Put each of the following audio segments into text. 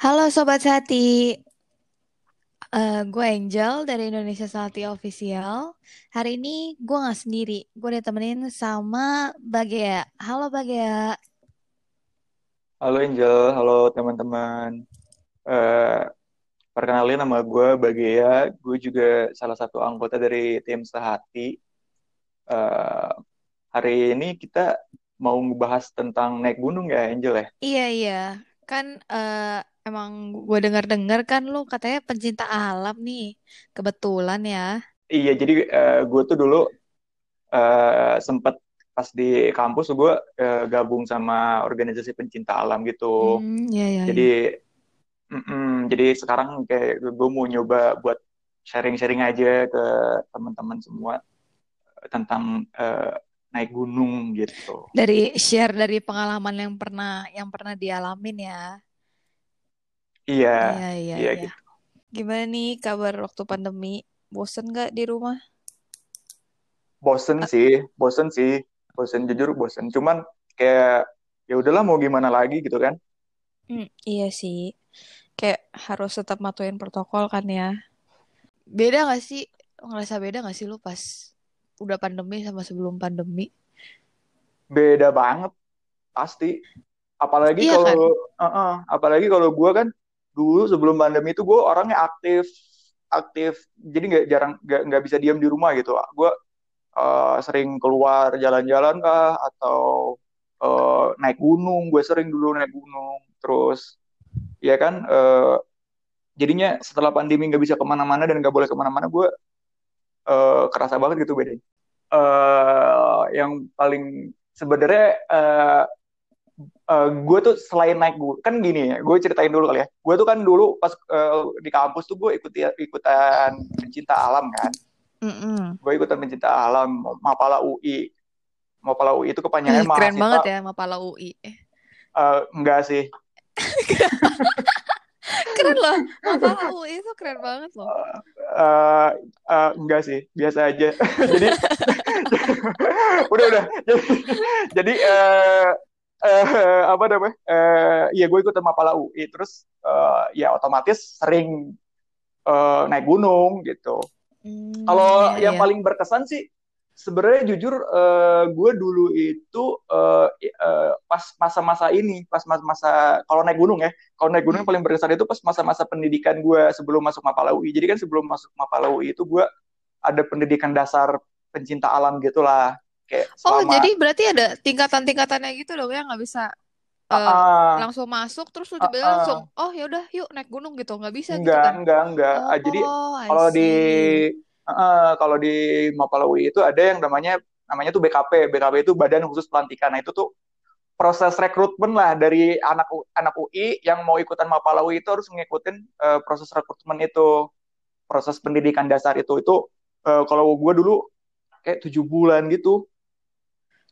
Halo Sobat Sati, Eh gue Angel dari Indonesia Sati Official. Hari ini gue nggak sendiri, gue ditemenin sama Bagea. Halo Bagea. Halo Angel, halo teman-teman. Eh, perkenalin nama gue Bagea, gue juga salah satu anggota dari tim Sehati. Eh, hari ini kita mau ngebahas tentang naik gunung ya Angel ya? Iya iya, kan eh, emang gue dengar-dengar kan lu katanya pencinta alam nih. Kebetulan ya. Iya, jadi eh, gue tuh dulu eh, sempet pas di kampus gue eh, gabung sama organisasi pencinta alam gitu. Hmm, ya ya Jadi, ya. mm-mm, jadi sekarang kayak gue mau nyoba buat sharing-sharing aja ke teman-teman semua tentang eh, naik gunung gitu. Dari share dari pengalaman yang pernah yang pernah dialamin ya. Iya, Iya iya iya iya. gitu. Gimana nih kabar waktu pandemi? Bosen gak di rumah? Bosen sih, bosen sih, bosen jujur bosen. Cuman kayak ya udahlah mau gimana lagi gitu kan? Hmm, iya sih. Kayak harus tetap matuin protokol kan ya. Beda gak sih? Ngerasa beda gak sih lu pas udah pandemi sama sebelum pandemi? Beda banget pasti. Apalagi Iya kalau, kan? uh-uh, apalagi kalau gue kan dulu sebelum pandemi itu gue orangnya aktif, aktif. Jadi nggak jarang nggak bisa diam di rumah gitu. Gue uh, sering keluar jalan-jalan kah atau uh, naik gunung. Gue sering dulu naik gunung. Terus ya kan. uh, jadinya setelah pandemi nggak bisa ke mana-mana dan nggak boleh ke mana-mana gue uh, kerasa banget gitu bedanya uh, yang paling sebenarnya uh, uh, gue tuh selain naik gunung kan gini ya gue ceritain dulu kali ya gue tuh kan dulu pas uh, di kampus tuh gue ikut ikutan pencinta alam kan Mm-mm. gue ikutan pencinta alam Mapala UI Mapala UI itu Ih, kepanjangannya keren banget mahasiswa ya Mapala UI. uh, enggak sih Keren loh. Mapala UI itu keren banget loh. uh, uh, enggak sih biasa aja jadi udah udah jadi, jadi uh, uh, apa namanya? Uh, ya gue ikut sama Mapala UI terus uh, ya otomatis sering uh, naik gunung gitu. Hmm, kalau iya yang iya. paling berkesan sih sebenarnya jujur uh, gue dulu itu uh, uh, pas masa-masa ini pas masa-masa kalau naik gunung ya kalau naik gunung yang paling berkesan itu pas masa-masa pendidikan gue sebelum masuk Mapala UI jadi kan sebelum masuk Mapala UI itu gue ada pendidikan dasar pencinta alam gitulah kayak Oh, selama jadi berarti ada tingkatan-tingkatannya gitu dong ya nggak bisa uh, uh, langsung masuk terus lu uh, tiba-tiba langsung uh, oh ya udah yuk naik gunung gitu. Nggak bisa gitu enggak kan? enggak enggak Ah, jadi oh I kalau di uh, kalau di Mapala UI itu ada yang namanya namanya tuh BKP BKP itu Badan Khusus Pelantikan. Nah itu tuh proses rekrutmen lah dari anak anak UI yang mau ikutan Mapala UI itu harus ngikutin uh, proses rekrutmen itu. Proses pendidikan dasar itu. Itu uh, kalau gue dulu kayak tujuh bulan gitu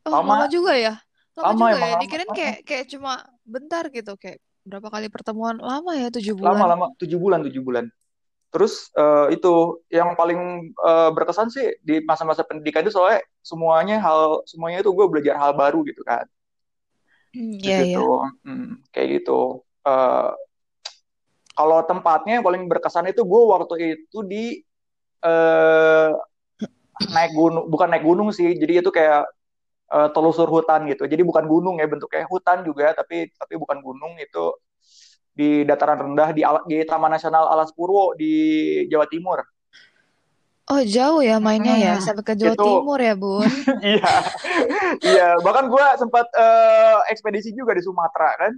oh lama. lama juga ya? Lama lama juga emang ya? lama. Dikirain kayak kayak cuma bentar gitu kayak berapa kali pertemuan? Lama ya tujuh bulan? lama. Tujuh bulan tujuh bulan. Terus uh, itu yang paling uh, berkesan sih di masa-masa pendidikan itu soalnya semuanya hal semuanya itu gue belajar hal baru gitu kan. Hmm, gitu iya gitu. Iya hmm, kayak gitu. Uh, kalau tempatnya yang paling berkesan itu gue waktu itu di uh, naik gunung bukan naik gunung sih. Jadi itu kayak uh, telusur hutan gitu. Jadi bukan gunung ya bentuknya hutan juga tapi tapi bukan gunung itu di dataran rendah di, di Taman Nasional Alas Purwo di Jawa Timur. Oh jauh ya mainnya ya Hmm, sampai ke Jawa itu Timur ya Bun? Iya. Iya bahkan gue sempat eh, ekspedisi juga di Sumatera kan?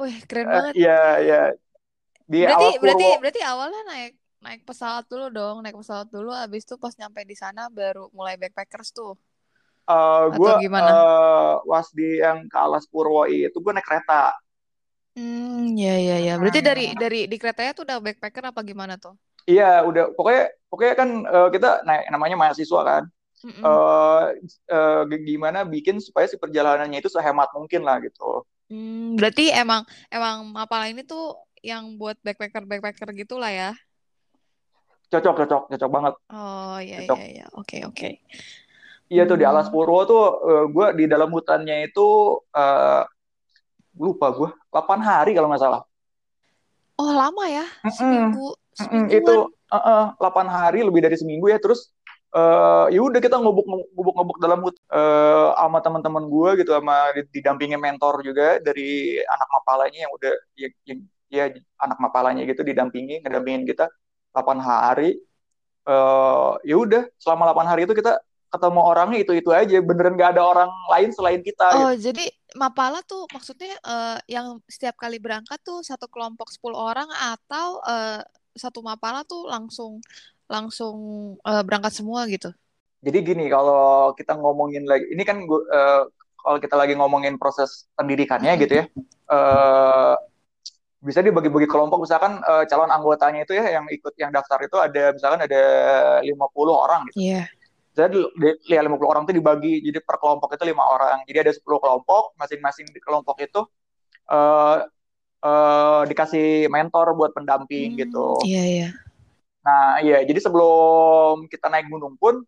Wih keren Eh, banget. iya iya. Di berarti Alas berarti Purwo. berarti awalnya naik naik pesawat dulu dong naik pesawat dulu abis itu pas nyampe di sana baru mulai backpackers tuh eh, gue atau gimana eh, was di yang ke Alas Purwo itu gue naik kereta Hmm, ya ya ya. Berarti dari dari di keretanya tuh udah backpacker apa gimana tuh? iya udah pokoknya pokoknya kan eh, kita naik namanya mahasiswa kan Mm-mm. eh eh, gimana bikin supaya si perjalanannya itu sehemat mungkin lah gitu Hmm, berarti emang emang Mapala ini tuh yang buat backpacker backpacker gitulah ya. cocok cocok cocok banget Oh ya cocok ya ya. Oke oke. Iya tuh di Alas Hmm. Purwo tuh gue di dalam hutannya itu eh, lupa gue 8 hari kalau nggak salah Oh, lama ya? Seminggu, Mm-mm. Itu semingguan. uh, uh, 8 hari lebih dari seminggu ya terus eh ya udah kita ngobok ngobok ngobok dalam hut eh sama teman-teman gue gitu sama didampingi mentor juga dari anak mapalanya yang udah yang, yang ya anak mapalanya gitu didampingi ngedampingin kita 8 hari eh ya udah selama 8 hari itu kita ketemu orangnya itu itu aja beneran gak ada orang lain selain kita Oh, gitu jadi Mapala tuh maksudnya eh, yang setiap kali berangkat tuh satu kelompok 10 orang atau eh, satu Mapala tuh langsung langsung eh, berangkat semua gitu. jadi gini kalau kita ngomongin lagi ini kan gua, eh, kalau kita lagi ngomongin proses pendidikannya gitu ya eh bisa dibagi-bagi kelompok misalkan eh, calon anggotanya itu ya yang ikut yang daftar itu ada misalkan ada 50 orang gitu. Iya. Jadi lihat 50 orang itu dibagi jadi per kelompok itu lima orang. Jadi ada 10 kelompok, masing-masing di kelompok itu eh eh, dikasih mentor buat pendamping Hmm, gitu. iya iya. Nah, iya, jadi sebelum kita naik gunung pun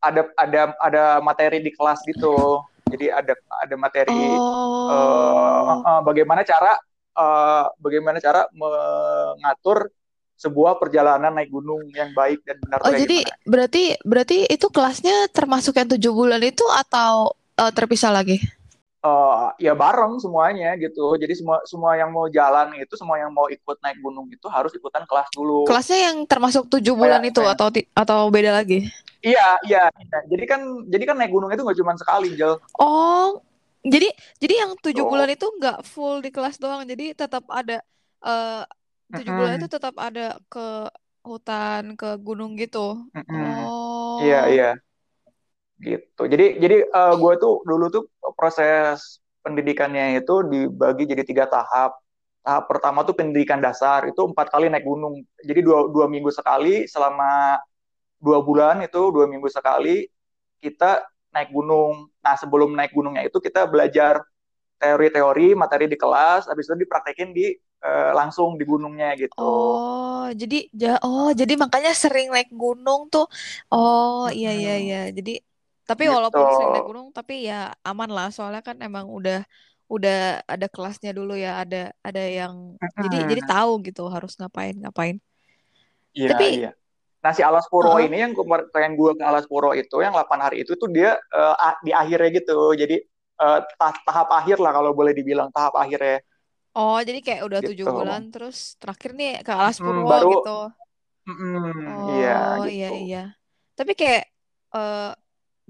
ada ada ada materi di kelas gitu. Jadi ada ada materi Oh. eh, bagaimana cara eh, bagaimana cara mengatur sebuah perjalanan naik gunung yang baik dan benar Oh, jadi gimana. berarti berarti itu kelasnya termasuk yang tujuh bulan itu atau eh, terpisah lagi? Eh, ya bareng semuanya gitu. Jadi semua semua yang mau jalan itu, semua yang mau ikut naik gunung itu harus ikutan kelas dulu. Kelasnya yang termasuk tujuh bulan Kayak itu kayak atau atau beda lagi? iya, iya. Jadi kan jadi kan naik gunung itu nggak cuma sekali, Jel. Oh, jadi jadi yang tujuh bulan Tuh. itu nggak full di kelas doang, jadi tetap ada eh tujuh bulan itu tetap ada ke hutan, ke gunung gitu. Iya, Oh, iya. gitu. Jadi jadi gue tuh dulu tuh proses pendidikannya itu dibagi jadi tiga tahap. Tahap pertama tuh pendidikan dasar itu empat kali naik gunung. Jadi dua dua minggu sekali selama dua bulan itu dua minggu sekali kita naik gunung. Nah sebelum naik gunungnya itu kita belajar teori-teori materi di kelas, habis itu dipraktekin di eh, langsung di gunungnya gitu. oh, jadi ja- oh, jadi makanya sering naik gunung tuh. Oh, iya iya iya. Jadi tapi Gitu. walaupun sering naik gunung, tapi ya aman lah, soalnya kan emang udah udah ada kelasnya dulu ya, ada ada yang jadi jadi tahu gitu harus ngapain ngapain. Iya, Tapi iya. Nah, si Alas Puro Heeh. ini yang kemar- pengen gue ke Alas Puro itu yang 8 hari itu tuh dia a- di akhirnya gitu. Jadi ta- tahap akhir lah kalau boleh dibilang tahap akhirnya Oh, jadi kayak udah tujuh gitu. bulan terus terakhir nih ke Alas Mm, Purwo baru gitu. mm, iya Oh, iya gitu. iya. Tapi kayak eh,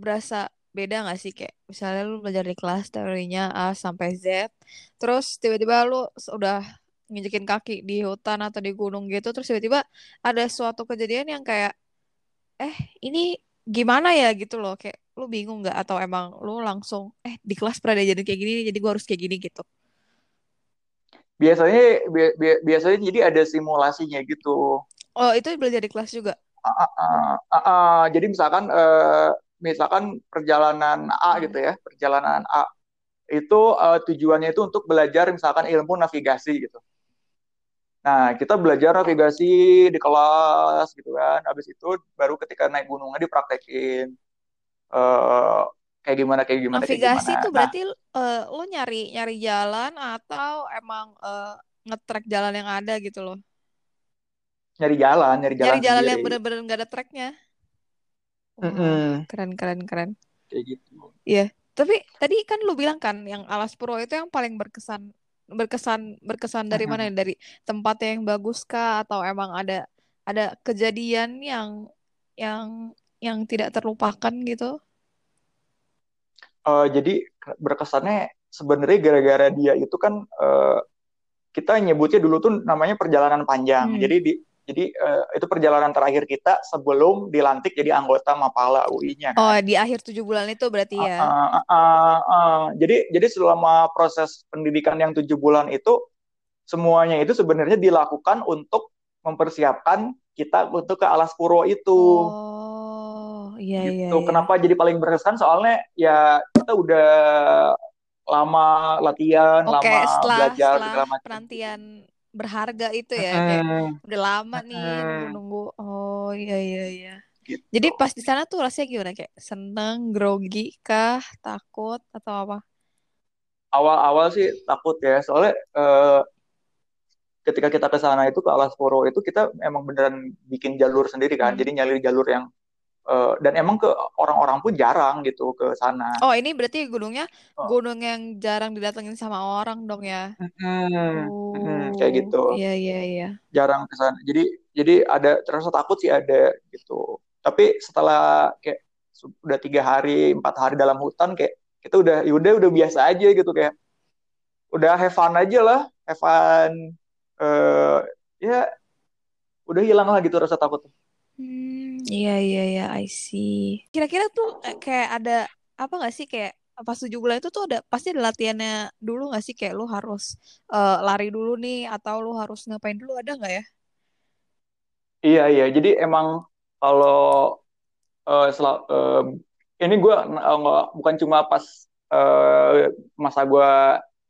berasa beda nggak sih kayak misalnya lu belajar di kelas teorinya A sampai Z, terus tiba-tiba lu s- udah nginjekin kaki di hutan atau di gunung gitu, terus tiba-tiba ada suatu kejadian yang kayak eh ini gimana ya gitu loh, kayak lu bingung nggak atau emang lu langsung eh di kelas pernah diajarin kayak gini jadi gua harus kayak gini gitu. Biasanya bi- bi- biasanya jadi ada simulasinya gitu. Oh, itu belajar di kelas juga. Ah, ah, ah, ah. Jadi misalkan eh, misalkan perjalanan A Hmm. gitu ya, perjalanan A itu eh, tujuannya itu untuk belajar misalkan ilmu navigasi gitu. Nah, kita belajar navigasi di kelas gitu kan. Habis itu baru ketika naik gunungnya dipraktekin eh kayak gimana kayak gimana kayak Navigasi gimana. itu Nah, berarti eh, lo nyari nyari jalan atau emang eh, nge-track jalan yang ada gitu loh. nyari jalan, nyari Nyari jalan jalan yang bener-bener gak ada tracknya. Wah, Mm-mm, keren keren keren. kayak gitu. Iya. Tapi tadi kan lu bilang kan yang Alas Purwo itu yang paling berkesan berkesan berkesan dari mana? Mm-mm. Dari tempatnya yang bagus kah atau emang ada ada kejadian yang yang yang tidak terlupakan gitu? Eh, jadi berkesannya sebenarnya gara-gara dia itu kan eh, kita nyebutnya dulu tuh namanya perjalanan panjang. Hmm. Jadi di jadi eh, itu perjalanan terakhir kita sebelum dilantik jadi anggota Mapala UI-nya Oh, kan. di akhir tujuh bulan itu berarti Uh, ya. uh, uh, uh, uh. Jadi jadi selama proses pendidikan yang tujuh bulan itu semuanya itu sebenarnya dilakukan untuk mempersiapkan kita untuk ke Alas Puro itu Oh, iya iya gitu. iya. Kenapa jadi paling berkesan? Soalnya ya kita udah lama latihan, Oke, lama setelah belajar setelah segala macam. penantian berharga itu ya, kayak udah lama nih mm-mm, nunggu-nunggu. Oh, iya iya iya. gitu. Jadi pas di sana tuh rasanya gimana? Kayak seneng, grogi kah, takut atau apa? Awal-awal sih takut ya, soalnya eh, ketika kita ke sana itu ke Alasporo itu kita emang beneran bikin jalur sendiri kan. Hmm. Jadi nyari jalur yang uh, dan emang ke orang-orang pun jarang gitu ke sana. Oh, ini berarti gunungnya Oh. gunung yang jarang didatengin sama orang dong ya? Mm-mm, mm-mm, kayak Oh, gitu. iya iya iya. Jarang ke sana. Jadi jadi ada terasa takut sih ada gitu. Tapi setelah kayak udah tiga hari, empat hari dalam hutan kayak kita udah yaudah udah biasa aja gitu kayak udah have fun aja lah, have fun. eh ya udah hilang lah gitu rasa takut. Hmm, iya iya iya, I see. Kira-kira tuh eh, kayak ada apa nggak sih kayak pas tujuh bulan itu tuh ada pasti ada latihannya dulu nggak sih kayak lu harus eh, lari dulu nih atau lu harus ngapain dulu ada nggak ya? Iya iya. Jadi emang kalau eh, sel- eh, ini gue bukan cuma pas eh, masa gue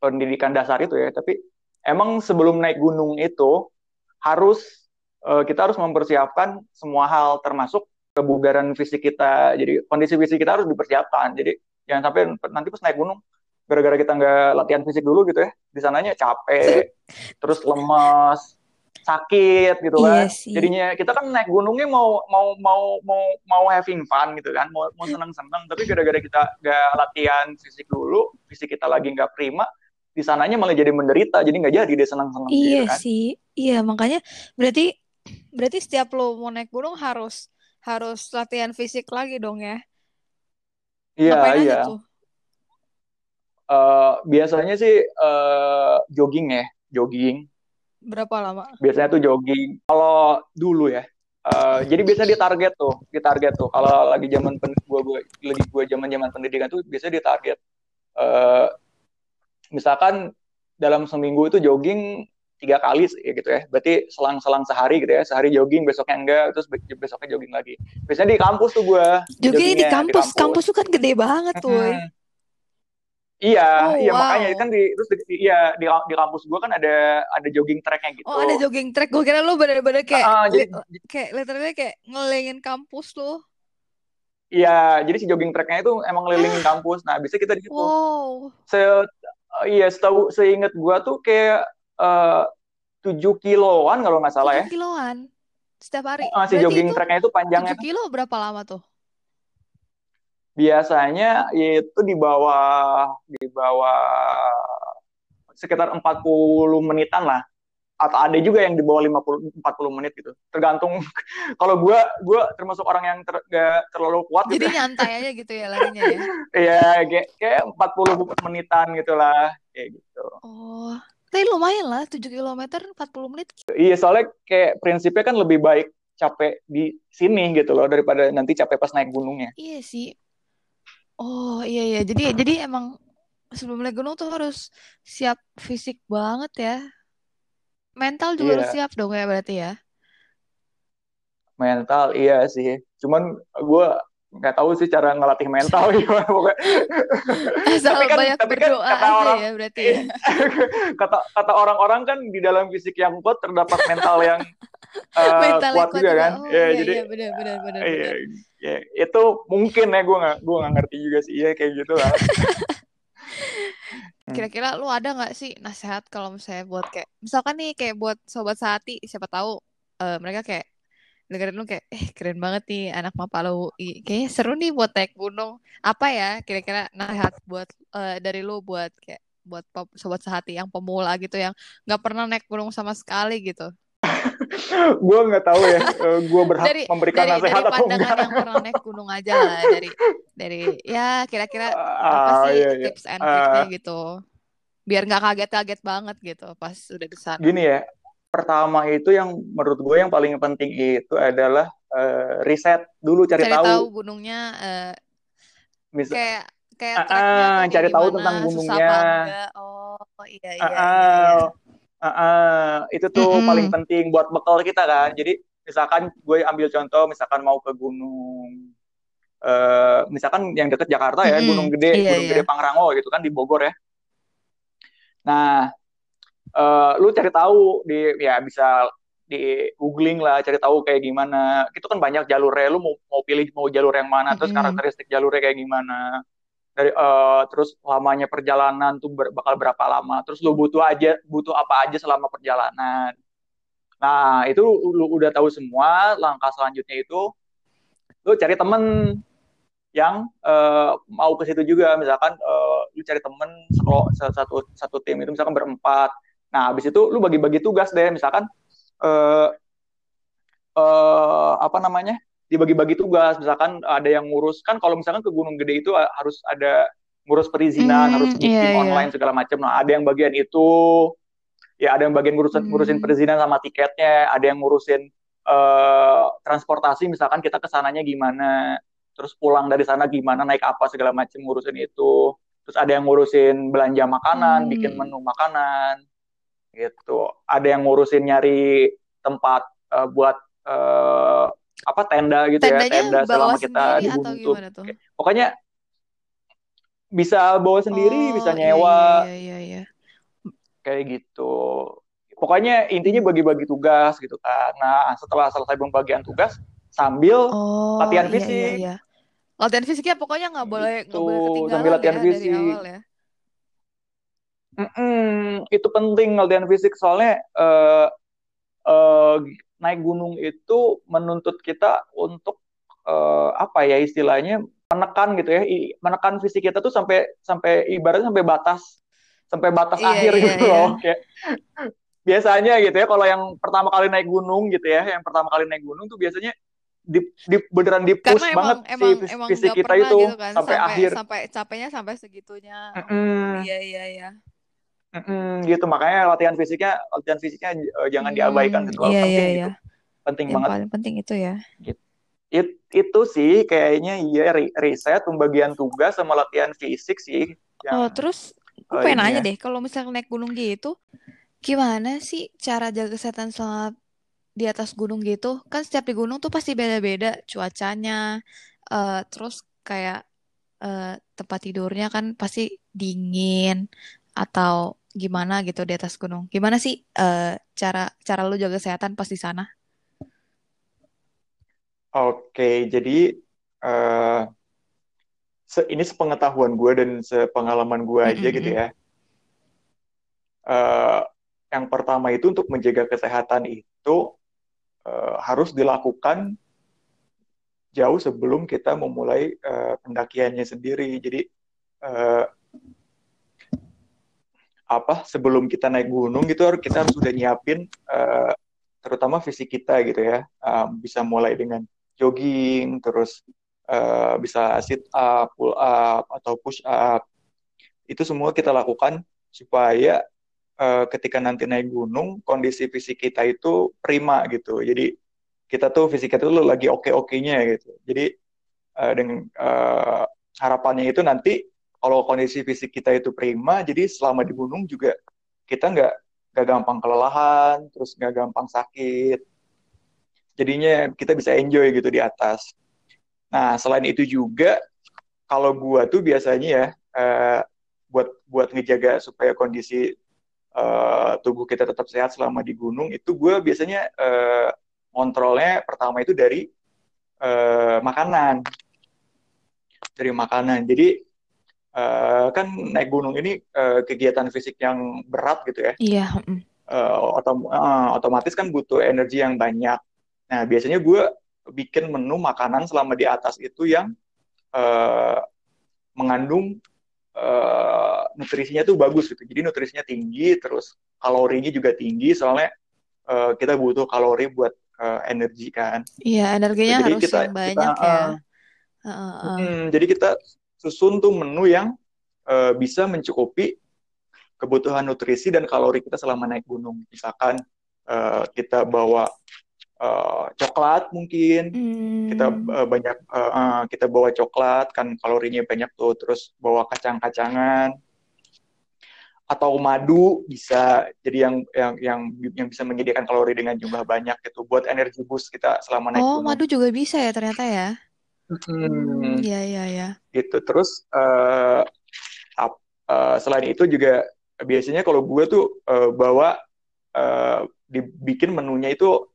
pendidikan dasar itu ya, tapi emang sebelum naik gunung itu harus kita harus mempersiapkan semua hal termasuk kebugaran fisik kita. Jadi kondisi fisik kita harus dipersiapkan. Jadi jangan sampai nanti pas naik gunung gara-gara kita nggak latihan fisik dulu gitu ya, di sananya capek, terus lemas, sakit gitu Iya kan. sih. Jadinya kita kan naik gunungnya mau mau mau mau mau having fun gitu kan, mau mau seneng-seneng, tapi gara-gara kita nggak latihan fisik dulu, fisik kita lagi nggak prima, di sananya malah jadi menderita, jadi nggak jadi dia seneng-seneng gitu Iya kan. sih, iya makanya berarti berarti setiap lo mau naik gunung harus harus latihan fisik lagi dong ya. Iya Ngapain aja iya. tuh? Eh, biasanya sih eh, jogging ya, jogging. Berapa lama? Biasanya tuh jogging. Kalau dulu ya, eh, jadi biasa ditarget tuh, ditarget tuh. Kalau lagi zaman pen, gua, gua lagi gua zaman zaman pendidikan tuh biasanya ditarget. Eh, misalkan dalam seminggu itu jogging tiga kali ya gitu ya. Berarti selang-selang sehari gitu ya. Sehari jogging, besoknya enggak, terus be- besoknya jogging lagi. Biasanya di kampus tuh gua Joggingnya di kampus, kampus tuh kan gede banget tuh. Iya, Oh, iya wow. makanya kan di terus di, iya di, di kampus gua kan ada ada jogging tracknya gitu. Oh, ada jogging track. Gue kira lu bener-bener kayak Ah, jadi li- kayak literally kayak ngelilingin kampus lu. iya, jadi si jogging tracknya itu emang ngelilingin kampus. Nah, bisa kita di situ. Wow. Se iya, setahu seingat gua tuh kayak eh, 7 kiloan kalau nggak salah ya. 7 kiloan setiap hari. Si Berarti jogging itu tracknya itu 7 panjangnya tuh kilo berapa lama tuh? biasanya itu di bawah di bawah sekitar 40 menitan lah. Atau ada juga yang di bawah 50 40 menit gitu. Tergantung kalau gua gua termasuk orang yang ter, gak terlalu kuat gitu. Jadi nyantai aja gitu ya larinya ya. Iya, kayak kayak 40 menitan gitulah, kayak gitu. Oh, tapi lumayan lah 7 km 40 menit. Iya, soalnya kayak prinsipnya kan lebih baik capek di sini gitu loh daripada nanti capek pas naik gunungnya. Iya sih. Oh, iya iya. Jadi jadi emang sebelum naik gunung tuh harus siap fisik banget ya. Mental juga harus Iya, siap dong ya berarti ya. mental iya sih. Cuman gua nggak tahu sih cara ngelatih mental gimana pokoknya. Asal Tapi kan banyak tapi kan kata aja orang ya berarti ya. kata kata orang-orang kan di dalam fisik yang kuat terdapat mental yang eh, Mental kuat kuat juga kan. Oh Ya, iya jadi iya benar benar benar iya, benar. ya, itu mungkin ya gue nggak gue nggak ngerti juga sih ya kayak gitu lah. Kira-kira lu ada nggak sih nasihat kalau misalnya buat kayak misalkan nih kayak buat sobat sehati siapa tahu eh, mereka kayak dengerin lu kayak eh keren banget nih anak Mapala UI kayaknya seru nih buat naik gunung. Apa ya kira-kira nasihat buat eh, dari lu buat kayak buat sobat sehati yang pemula gitu yang nggak pernah naik gunung sama sekali gitu? Gue nggak tahu ya, gue berhak dari memberikan dari dari nasihat atau pandangan enggak. yang pernah naik gunung aja lah dari dari ya kira-kira apa Ah, sih iya, iya. tips and Eh, gitu. Biar nggak kaget-kaget banget gitu pas udah di sana. Gini ya, pertama itu yang menurut gue yang paling penting itu adalah eh, riset dulu, cari cari tahu tahu. gunungnya eh, Mis kayak kayak tuh kayak cari tahu gimana tentang susah gunungnya. oh iya iya iya iya ah, ah, ah. itu tuh paling Mm-mm. penting buat bekal kita kan. Jadi misalkan gue ambil contoh, misalkan mau ke gunung, eh, misalkan yang deket Jakarta ya, Mm-mm. Gunung Gede, iya Gunung iya Gede Pangrango gitu kan di Bogor ya. Nah, eh, lu cari tahu di ya bisa di googling lah, cari tahu kayak gimana. Itu kan banyak jalurnya, lu mau mau pilih mau jalur yang mana, terus Mm-mm. karakteristik jalurnya kayak gimana. dari uh, terus lamanya perjalanan tuh ber, bakal berapa lama terus lu butuh aja butuh apa aja selama perjalanan nah itu lu udah tahu semua langkah selanjutnya itu lu cari temen yang uh, mau ke situ juga misalkan uh, lu cari temen satu satu tim itu misalkan berempat nah habis itu lu bagi-bagi tugas deh. Misalkan uh, uh, apa namanya dibagi-bagi tugas. Misalkan ada yang ngurus. Kan kalau misalkan ke Gunung Gede itu harus ada ngurus perizinan hmm, harus booking iya, iya. online segala macam. Nah ada yang bagian itu. Ya ada yang bagian ngurusin hmm. ngurusin perizinan sama tiketnya. Ada yang ngurusin uh, transportasi. Misalkan kita ke sananya gimana. Terus pulang dari sana gimana naik apa segala macam ngurusin itu. Terus ada yang ngurusin belanja makanan hmm. bikin menu makanan gitu. Ada yang ngurusin nyari tempat uh, buat uh, apa tenda gitu ya, Tendanya ya tenda selama kita di Gunung pokoknya bisa bawa sendiri oh, bisa iya, nyewa. iya, iya, iya, iya. kayak gitu. Pokoknya intinya bagi-bagi tugas gitu kan. Nah setelah selesai pembagian tugas sambil oh, latihan iya, fisik. iya, iya latihan fisiknya pokoknya nggak boleh nggak boleh ketinggalan sambil latihan ya fisik. dari awal ya. Mm-mm, itu penting latihan fisik. Soalnya uh, uh, naik gunung itu menuntut kita untuk uh, apa ya istilahnya menekan gitu ya. Menekan fisik kita tuh sampai sampai ibaratnya sampai batas. Sampai batas iya, akhir iya, gitu iya. loh. Kayak biasanya gitu ya kalau yang pertama kali naik gunung gitu ya yang pertama kali naik gunung tuh biasanya di, di beneran di push Karena banget emang, si emang, fisik kita itu gitu kan, sampai, sampai akhir. sampai capeknya sampai segitunya. Mm iya iya iya mm gitu. Makanya latihan fisiknya latihan fisiknya uh, jangan hmm, diabaikan gitu. Iya, penting iya, iya. gitu penting Yang banget. paling penting itu ya. Gitu. It, itu sih kayaknya iya riset pembagian tugas sama latihan fisik sih. Yang, oh terus aku uh, pengen nanya ya. deh kalau misalnya naik gunung gitu gimana sih cara jaga kesehatan selama di atas gunung gitu? Kan setiap di gunung tuh pasti beda-beda cuacanya uh, terus kayak uh, tempat tidurnya kan pasti dingin atau gimana gitu di atas gunung gimana sih uh, cara cara lu jaga kesehatan pas di sana Oke, jadi uh, se ini sepengetahuan gue dan sepengalaman gue aja mm -hmm. gitu ya. Uh, yang pertama itu untuk menjaga kesehatan itu uh, harus dilakukan jauh sebelum kita memulai uh, pendakiannya sendiri. Jadi uh, apa sebelum kita naik gunung gitu kita harus sudah nyiapin uh, terutama fisik kita gitu ya. Um, bisa mulai dengan jogging, terus uh, bisa sit up, pull up atau push up. Itu semua kita lakukan supaya uh, ketika nanti naik gunung kondisi fisik kita itu prima gitu jadi kita tuh fisik kita tuh lagi oke-okenya gitu jadi uh, dengan uh, harapannya itu nanti kalau kondisi fisik kita itu prima jadi selama di gunung juga kita nggak nggak gampang kelelahan terus nggak gampang sakit. Jadinya kita bisa enjoy gitu di atas. Nah selain itu juga kalau gua tuh biasanya ya uh, buat buat ngejaga supaya kondisi uh, tubuh kita tetap sehat selama di gunung itu gue biasanya uh, kontrolnya pertama itu dari uh, makanan. Dari makanan. Jadi uh, kan naik gunung ini uh, kegiatan fisik yang berat gitu ya iya uh, otom uh, otomatis kan butuh energi yang banyak nah biasanya gue bikin menu makanan selama di atas itu yang uh, mengandung uh, nutrisinya tuh bagus gitu. Jadi nutrisinya tinggi, terus kalorinya juga tinggi soalnya uh, kita butuh kalori buat uh, energi kan. Iya, energinya jadi harus kita, yang banyak kita, ya. Uh, uh, uh. Hmm, jadi kita susun tuh menu yang uh, bisa mencukupi kebutuhan nutrisi dan kalori kita selama naik gunung. Misalkan uh, kita bawa uh, coklat mungkin hmm. kita uh, banyak uh, uh, kita bawa coklat kan kalorinya banyak tuh terus bawa kacang-kacangan atau madu bisa jadi yang yang yang yang bisa menyediakan kalori dengan jumlah banyak gitu buat energi boost kita selama naik oh, gunung. Oh, madu juga bisa ya ternyata ya. Hmm, ya ya ya. Gitu terus uh, uh, selain itu juga biasanya kalau gue tuh uh, bawa uh, dibikin menunya itu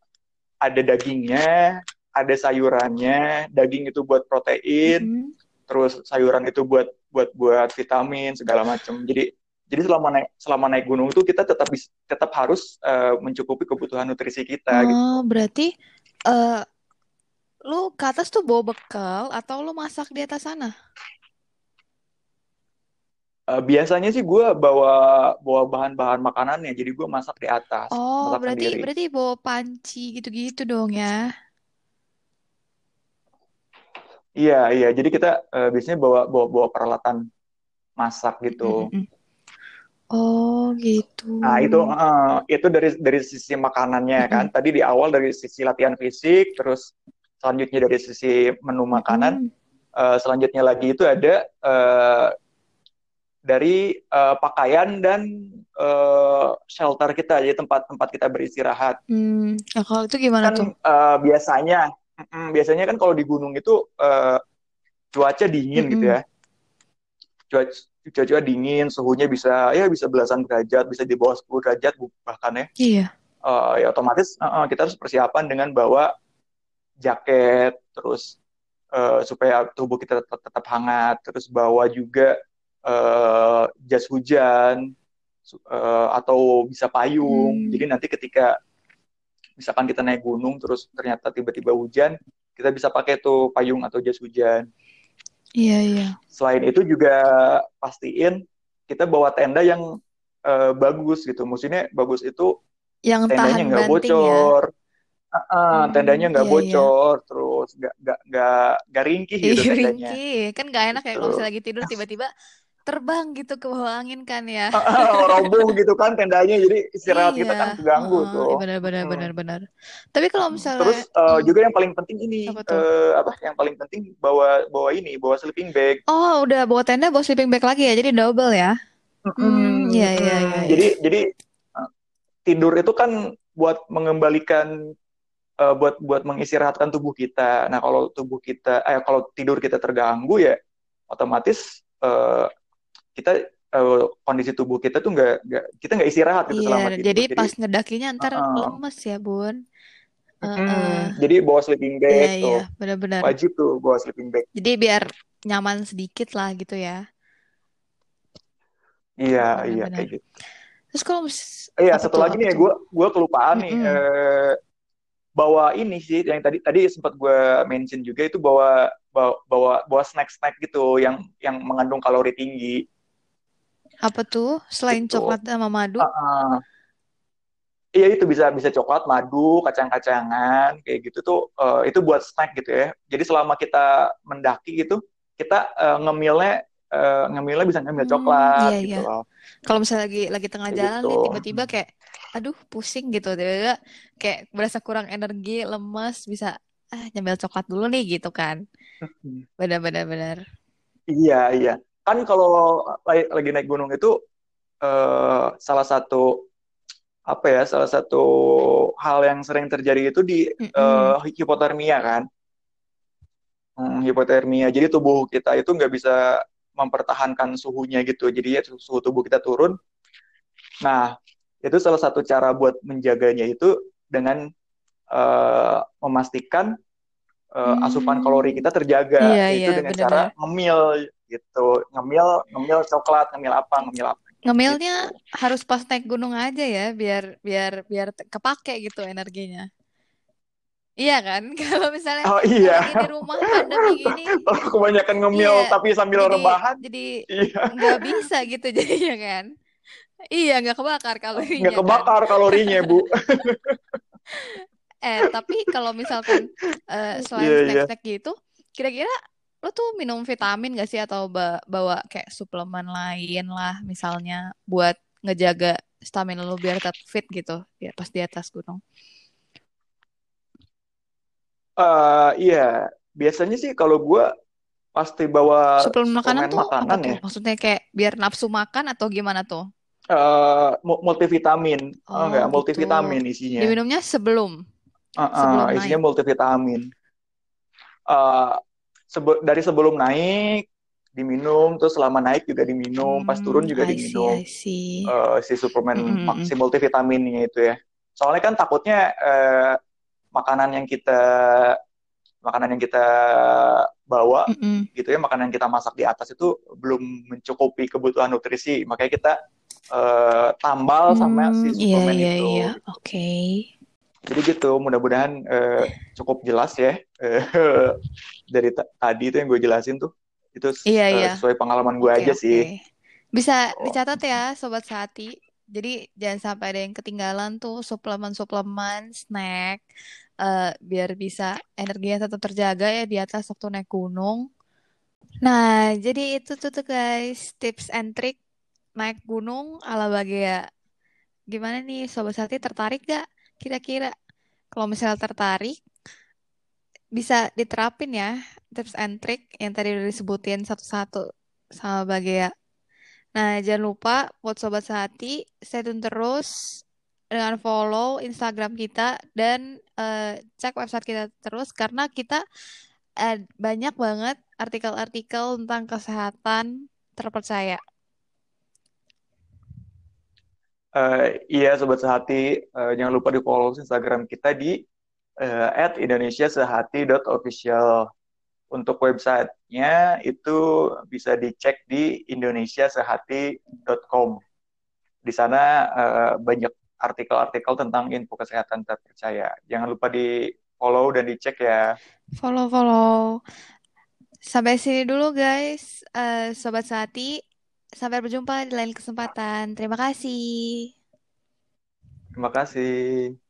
ada dagingnya, ada sayurannya, daging itu buat protein, mm -hmm. terus sayuran itu buat buat buat vitamin segala macam jadi jadi selama naik selama naik gunung itu kita tetap tetap harus uh, mencukupi kebutuhan nutrisi kita oh gitu. berarti uh, lu ke atas tuh bawa bekal atau lu masak di atas sana uh, biasanya sih gue bawa bawa bahan-bahan makanannya jadi gue masak di atas oh masak berarti sendiri. berarti bawa panci gitu-gitu dong ya Iya, iya. Jadi kita uh, biasanya bawa bawa bawa peralatan masak gitu. Oh, gitu. Nah, itu uh, itu dari dari sisi makanannya kan. Tadi di awal dari sisi latihan fisik, terus selanjutnya dari sisi menu makanan. Uh, selanjutnya lagi itu ada uh, dari uh, pakaian dan uh, shelter kita, jadi tempat-tempat kita beristirahat. Hmm, nah, kalau itu gimana kan, tuh? Uh, biasanya Mm, biasanya kan kalau di gunung itu uh, cuaca dingin mm -hmm. gitu ya. Cuaca, cuaca dingin, suhunya bisa ya bisa belasan derajat, bisa di bawah 10 derajat bahkan ya. Iya. Uh, ya otomatis uh, uh, kita harus persiapan dengan bawa jaket, terus uh, supaya tubuh kita tetap, tetap hangat, terus bawa juga uh, jas hujan uh, atau bisa payung. Hmm. Jadi nanti ketika misalkan kita naik gunung terus ternyata tiba-tiba hujan, kita bisa pakai tuh payung atau jas hujan. Iya, iya. Selain itu juga pastiin kita bawa tenda yang uh, bagus gitu. Maksudnya bagus itu yang tendanya nggak ya? bocor. Ya? Uh, uh, hmm, tendanya nggak iya, iya. bocor, iya. terus nggak nggak nggak nggak ringkih gitu tendanya. Ringkih, kan nggak enak ya kalau misalnya lagi tidur tiba-tiba terbang gitu ke bawah angin kan ya. Roboh gitu kan tendanya jadi istirahat iya. kita kan terganggu oh, tuh. Benar benar hmm. benar benar. Tapi kalau misalnya Terus uh, hmm. juga yang paling penting ini apa, uh, apa yang paling penting bawa bawa ini, bawa sleeping bag. Oh, udah bawa tenda, bawa sleeping bag lagi ya. Jadi double ya. Hmm, iya iya iya. Jadi jadi uh, tidur itu kan buat mengembalikan uh, buat buat mengistirahatkan tubuh kita. Nah, kalau tubuh kita eh kalau tidur kita terganggu ya otomatis uh, kita uh, kondisi tubuh kita tuh nggak kita nggak istirahat gitu iya, selama tidur. Jadi pas ngedakinya ntar uh, lemes ya bun. Uh, uh. Jadi bawa sleeping bag iya, tuh. Iya, benar-benar. Wajib tuh bawa sleeping bag. Jadi biar nyaman sedikit lah gitu ya. Iya, bener -bener. iya kayak gitu. Terus kalau Iya, satu lagi nih ya, gue gue kelupaan mm -hmm. nih. Eh, bawa ini sih yang tadi tadi sempat gue mention juga itu bawa bawa bawa, bawa snack snack gitu yang yang mengandung kalori tinggi apa tuh selain gitu. coklat sama madu? Uh, uh, iya itu bisa bisa coklat, madu, kacang-kacangan kayak gitu tuh uh, itu buat snack gitu ya. Jadi selama kita mendaki gitu kita uh, ngemilnya uh, ngemilnya bisa ngemil hmm, coklat iya, gitu iya. loh. Kalau misalnya lagi lagi tengah kayak jalan gitu. nih tiba-tiba kayak aduh pusing gitu tiba-tiba kayak berasa kurang energi lemas bisa ah nyemil coklat dulu nih gitu kan. Benar-benar benar. Iya iya kan kalau lagi naik gunung itu uh, salah satu apa ya salah satu hal yang sering terjadi itu di mm -hmm. uh, hipotermia kan hmm, hipotermia jadi tubuh kita itu nggak bisa mempertahankan suhunya gitu. Jadi ya suhu tubuh kita turun. Nah itu salah satu cara buat menjaganya itu dengan uh, memastikan uh, hmm. asupan kalori kita terjaga. Iya, itu iya, dengan bener, cara ngemil gitu. Ngemil ngemil coklat ngemil apa ngemil apa. Ngemilnya gitu. harus pas naik gunung aja ya biar biar biar kepake gitu energinya Iya kan, kalau misalnya oh, iya. di rumah pandemi gini, kalau kebanyakan ngemil iya, tapi sambil jadi, rebahan, jadi iya. nggak bisa gitu jadinya kan. Iya, nggak kebakar kalorinya. Nggak kebakar kan? kalorinya bu. eh tapi kalau misalkan uh, selain yeah, iya. snack-snack yeah. gitu, kira-kira lo tuh minum vitamin gak sih atau bawa kayak suplemen lain lah misalnya buat ngejaga stamina lo biar tetap fit gitu ya pas di atas gunung? Uh, iya, biasanya sih kalau gue pasti bawa suplemen makanan tuh makanan apa ya. tuh? Maksudnya kayak biar nafsu makan atau gimana tuh? Uh, multivitamin, oh, oh enggak, gitu. multivitamin isinya. Diminumnya sebelum. Uh, uh, sebelum isinya naik. multivitamin. Uh, sebe dari sebelum naik diminum terus selama naik juga diminum hmm, pas turun juga I diminum see, see. Uh, si suplemen mm -hmm. si multivitaminnya itu ya soalnya kan takutnya uh, makanan yang kita makanan yang kita bawa Mm-mm. gitu ya makanan yang kita masak di atas itu belum mencukupi kebutuhan nutrisi makanya kita eh, tambal sama Hmm, si iya suplemen iya itu iya. Oke. jadi gitu mudah-mudahan eh, cukup jelas ya eh, dari ta- tadi itu yang gue jelasin tuh itu Iya eh, iya. sesuai pengalaman gue Oke aja oke. sih Bisa Oh, dicatat ya Sobat Sehati. Jadi jangan sampai ada yang ketinggalan tuh suplemen-suplemen, snack, eh, biar bisa energinya tetap terjaga ya di atas waktu naik gunung. Nah, jadi itu tuh tuh guys, tips and trick naik gunung ala Bagea. Gimana nih Sobat Sehati tertarik gak? Kira-kira kalau misalnya tertarik, bisa diterapin ya tips and trick yang tadi udah disebutin satu-satu sama Bagea. Nah, jangan lupa buat Sobat Sehati, stay tune terus dengan follow Instagram kita dan eh, cek website kita terus karena kita eh, banyak banget artikel-artikel tentang kesehatan terpercaya. eh, iya sobat sehati eh, jangan lupa di follow Instagram kita di eh, @indonesiasehati.official Untuk websitenya itu bisa dicek di indonesiasehati.com. Di sana eh, banyak artikel-artikel tentang info kesehatan terpercaya. Jangan lupa di follow dan dicek ya. Follow-follow. Sampai sini dulu guys, Eh, Sobat Sehati. Sampai berjumpa di lain kesempatan. Terima kasih. Terima kasih.